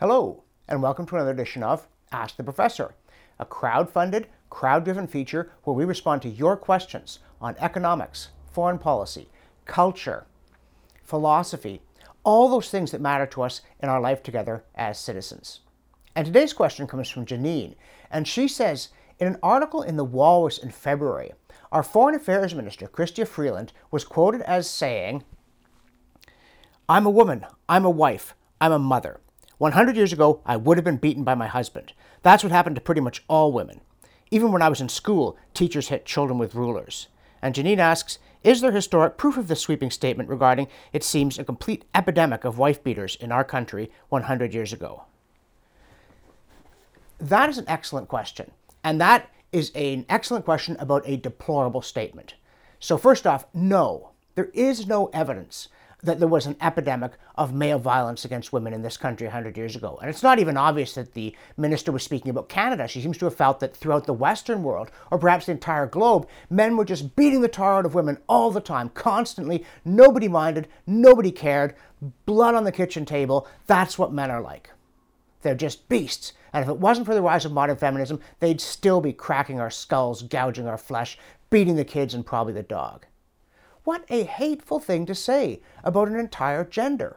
Hello, and welcome to another edition of Ask the Professor, a crowd funded, crowd driven feature where we respond to your questions on economics, foreign policy, culture, philosophy, all those things that matter to us in our life together as citizens. And today's question comes from Janine, and she says In an article in The Walrus in February, our Foreign Affairs Minister, Chrystia Freeland, was quoted as saying, I'm a woman, I'm a wife, I'm a mother. 100 years ago, I would have been beaten by my husband. That's what happened to pretty much all women. Even when I was in school, teachers hit children with rulers. And Janine asks, is there historic proof of this sweeping statement regarding, it seems, a complete epidemic of wife beaters in our country 100 years ago? That is an excellent question. And that is an excellent question about a deplorable statement. So, first off, no, there is no evidence that there was an epidemic of male violence against women in this country 100 years ago. And it's not even obvious that the minister was speaking about Canada. She seems to have felt that throughout the Western world, or perhaps the entire globe, men were just beating the tar out of women all the time, constantly. Nobody minded, nobody cared. Blood on the kitchen table. That's what men are like. They're just beasts. And if it wasn't for the rise of modern feminism, they'd still be cracking our skulls, gouging our flesh, beating the kids, and probably the dog. What a hateful thing to say about an entire gender.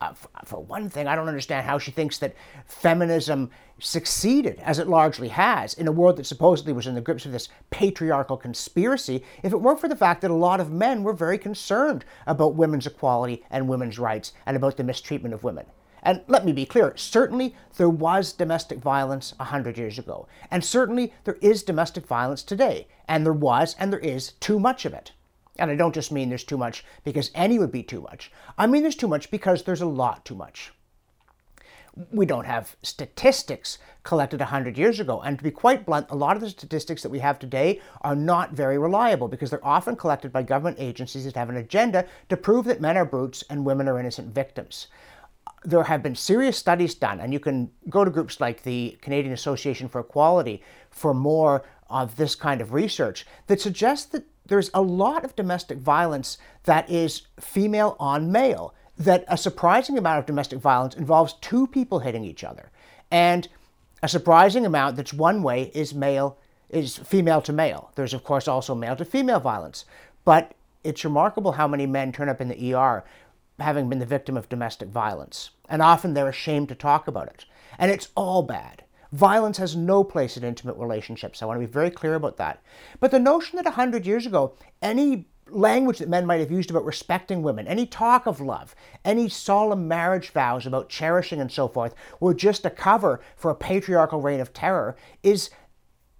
Uh, for, for, one thing, I don't understand how she thinks that feminism succeeded, as it largely has, in a world that supposedly was in the grips of this patriarchal conspiracy, if it weren't for the fact that a lot of men were very concerned about women's equality and women's rights and about the mistreatment of women. And let me be clear certainly there was domestic violence 100 years ago. And certainly there is domestic violence today. And there was and there is too much of it. And I don't just mean there's too much because any would be too much. I mean there's too much because there's a lot too much. We don't have statistics collected 100 years ago. And to be quite blunt, a lot of the statistics that we have today are not very reliable because they're often collected by government agencies that have an agenda to prove that men are brutes and women are innocent victims there have been serious studies done, and you can go to groups like the Canadian Association for Equality for more of this kind of research that suggests that there's a lot of domestic violence that is female on male, that a surprising amount of domestic violence involves two people hitting each other. And a surprising amount that's one way is male is female to male. There's of course also male to female violence. But it's remarkable how many men turn up in the ER having been the victim of domestic violence, and often they're ashamed to talk about it. And it's all bad. Violence has no place in intimate relationships. I want to be very clear about that. But the notion that 100 years ago, any language that men might have used about respecting women, any talk of love, any solemn marriage vows about cherishing and so forth, were just a cover for a patriarchal reign of terror is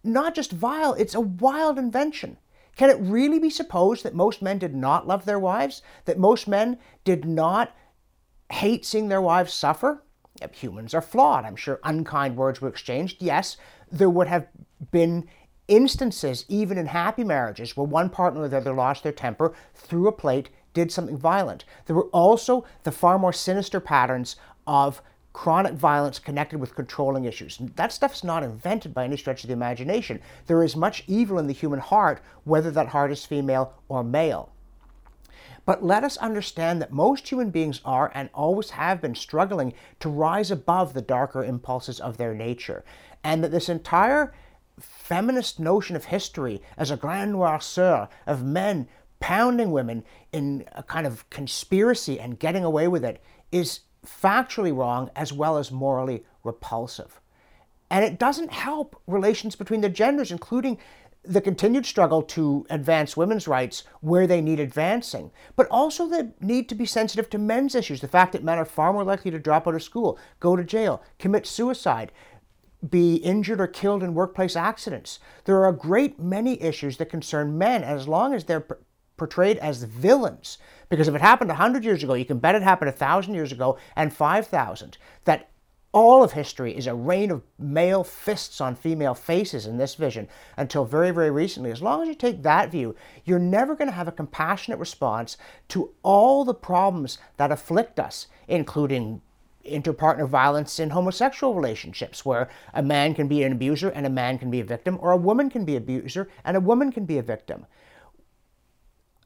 not just vile, it's a wild invention. Can it really be supposed that most men did not love their wives? That most men did not hate seeing their wives suffer? Humans are flawed. I'm sure unkind words were exchanged. Yes, there would have been instances, even in happy marriages, where one partner or the other lost their temper, threw a plate, did something violent. There were also the far more sinister patterns of chronic violence connected with controlling issues. That stuff's not invented by any stretch of the imagination. There is much evil in the human heart, whether that heart is female or male. But let us understand that most human beings are and always have been struggling to rise above the darker impulses of their nature. And that this entire feminist notion of history as a grand noirceur of men pounding women in a kind of conspiracy and getting away with it is factually wrong as well as morally repulsive. And it doesn't help relations between the genders, including the continued struggle to advance women's rights where they need advancing, but also the need to be sensitive to men's issues. The fact that men are far more likely to drop out of school, go to jail, commit suicide, be injured or killed in workplace accidents. There are a great many issues that concern men, as long as they're portrayed as villains. Because if it happened 100 years ago, you can bet it happened 1,000 years ago and 5,000. That all of history is a rain of male fists on female faces in this vision until very, very recently. As long as you take that view, you're never going to have a compassionate response to all the problems that afflict us, including interpartner violence in homosexual relationships, where a man can be an abuser and a man can be a victim, or a woman can be an abuser and a woman can be a victim.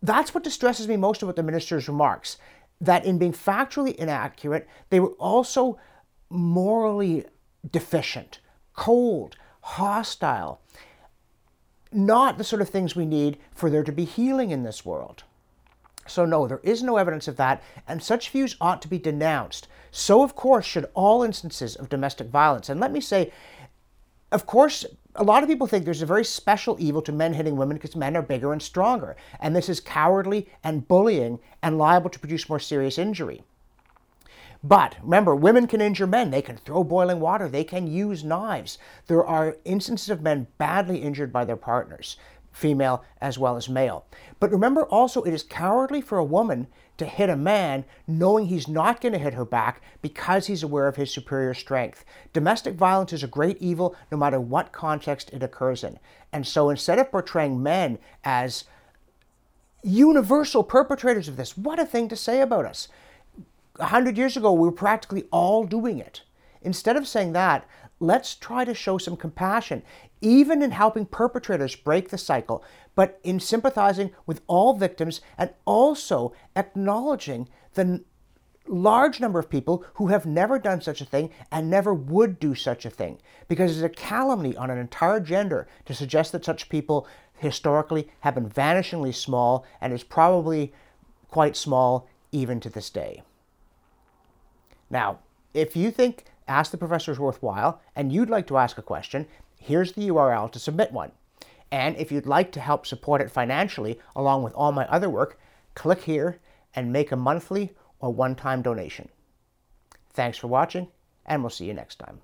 That's what distresses me most about the minister's remarks. that in being factually inaccurate, they were also morally deficient, cold, hostile, not the sort of things we need for there to be healing in this world. So, no, there is no evidence of that, and such views ought to be denounced. So, of course, should all instances of domestic violence. And let me say, of course, a lot of people think there's a very special evil to men hitting women because men are bigger and stronger, and this is cowardly and bullying and liable to produce more serious injury. But remember, women can injure men. They can throw boiling water. They can use knives. There are instances of men badly injured by their partners, female as well as male. But remember also, it is cowardly for a woman to hit a man knowing he's not going to hit her back because he's aware of his superior strength. Domestic violence is a great evil no matter what context it occurs in. And so instead of portraying men as universal perpetrators of this, what a thing to say about us. A hundred years ago, we were practically all doing it. Instead of saying that, let's try to show some compassion, even in helping perpetrators break the cycle, but in sympathizing with all victims and also acknowledging the large number of people who have never done such a thing and never would do such a thing. Because it's a calumny on an entire gender to suggest that such people historically have been vanishingly small and is probably quite small even to this day. Now, if you think Ask the Professor is worthwhile and you'd like to ask a question, here's the URL to submit one. And if you'd like to help support it financially along with all my other work, click here and make a monthly or one time donation. Thanks for watching, and we'll see you next time.